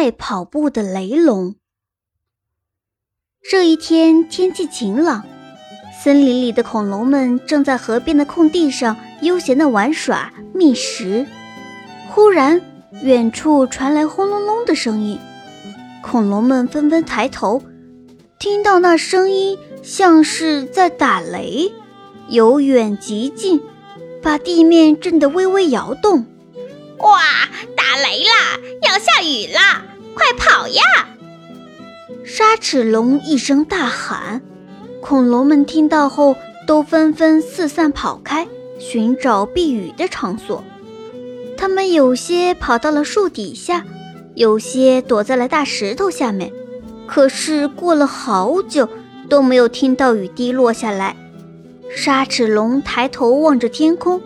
爱跑步的雷龙。这一天天气晴朗，森林里的恐龙们正在河边的空地上悠闲地玩耍觅食。忽然，远处传来轰隆隆的声音，恐龙们纷纷抬头，听到那声音像是在打雷，由远及近，把地面震得微微摇动。哇！打雷啦！要下雨啦！快跑呀！沙齿龙一声大喊，恐龙们听到后都纷纷四散跑开，寻找避雨的场所。他们有些跑到了树底下，有些躲在了大石头下面。可是过了好久，都没有听到雨滴落下来。沙齿龙抬头望着天空，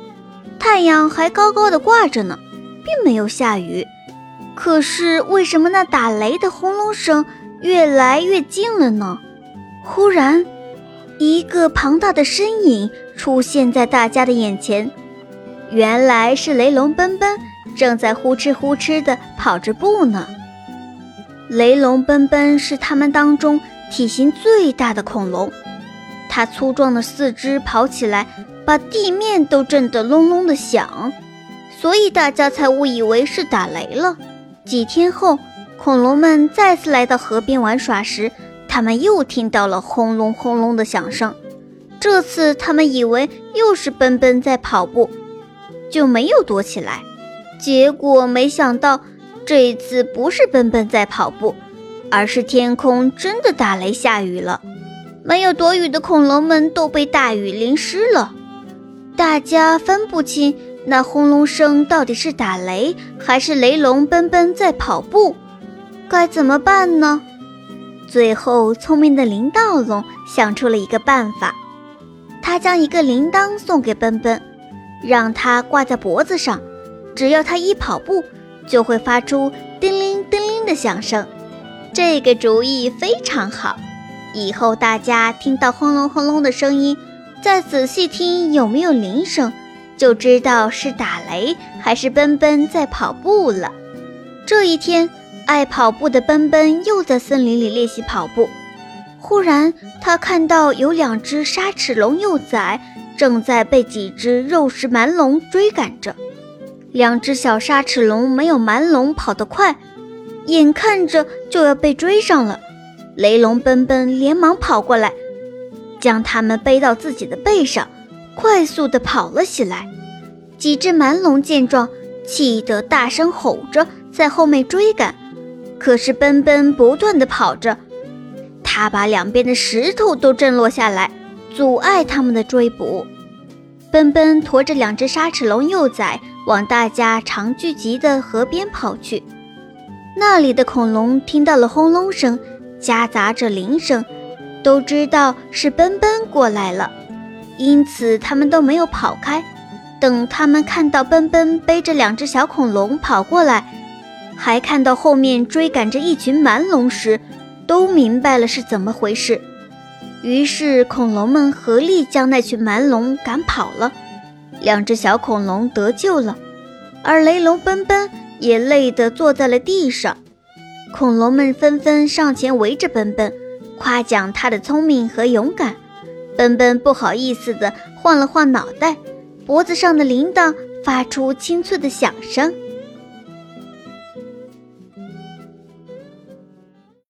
太阳还高高的挂着呢，并没有下雨。可是为什么那打雷的轰隆声？越来越近了呢。忽然，一个庞大的身影出现在大家的眼前。原来是雷龙奔奔，正在呼哧呼哧地跑着步呢。雷龙奔奔是他们当中体型最大的恐龙，它粗壮的四肢跑起来，把地面都震得隆隆的响，所以大家才误以为是打雷了。几天后。恐龙们再次来到河边玩耍时，他们又听到了轰隆轰隆的响声。这次他们以为又是奔奔在跑步，就没有躲起来。结果没想到，这一次不是奔奔在跑步，而是天空真的打雷下雨了。没有躲雨的恐龙们都被大雨淋湿了。大家分不清那轰隆声到底是打雷，还是雷龙奔奔在跑步。该怎么办呢？最后，聪明的林道龙想出了一个办法。他将一个铃铛送给奔奔，让他挂在脖子上，只要他一跑步，就会发出叮铃叮铃的响声。这个主意非常好。以后大家听到轰隆轰隆的声音，再仔细听有没有铃声，就知道是打雷还是奔奔在跑步了。这一天。爱跑步的奔奔又在森林里练习跑步。忽然，他看到有两只沙齿龙幼崽正在被几只肉食蛮龙追赶着。两只小沙齿龙没有蛮龙跑得快，眼看着就要被追上了。雷龙奔奔连忙跑过来，将它们背到自己的背上，快速地跑了起来。几只蛮龙见状，气得大声吼着，在后面追赶。可是奔奔不断地跑着，他把两边的石头都震落下来，阻碍他们的追捕。奔奔驮着两只沙齿龙幼崽往大家常聚集的河边跑去。那里的恐龙听到了轰隆声，夹杂着铃声，都知道是奔奔过来了，因此他们都没有跑开。等他们看到奔奔背着两只小恐龙跑过来。还看到后面追赶着一群蛮龙时，都明白了是怎么回事。于是恐龙们合力将那群蛮龙赶跑了，两只小恐龙得救了，而雷龙奔奔也累得坐在了地上。恐龙们纷纷上前围着奔奔，夸奖他的聪明和勇敢。奔奔不好意思地晃了晃脑袋，脖子上的铃铛发出清脆的响声。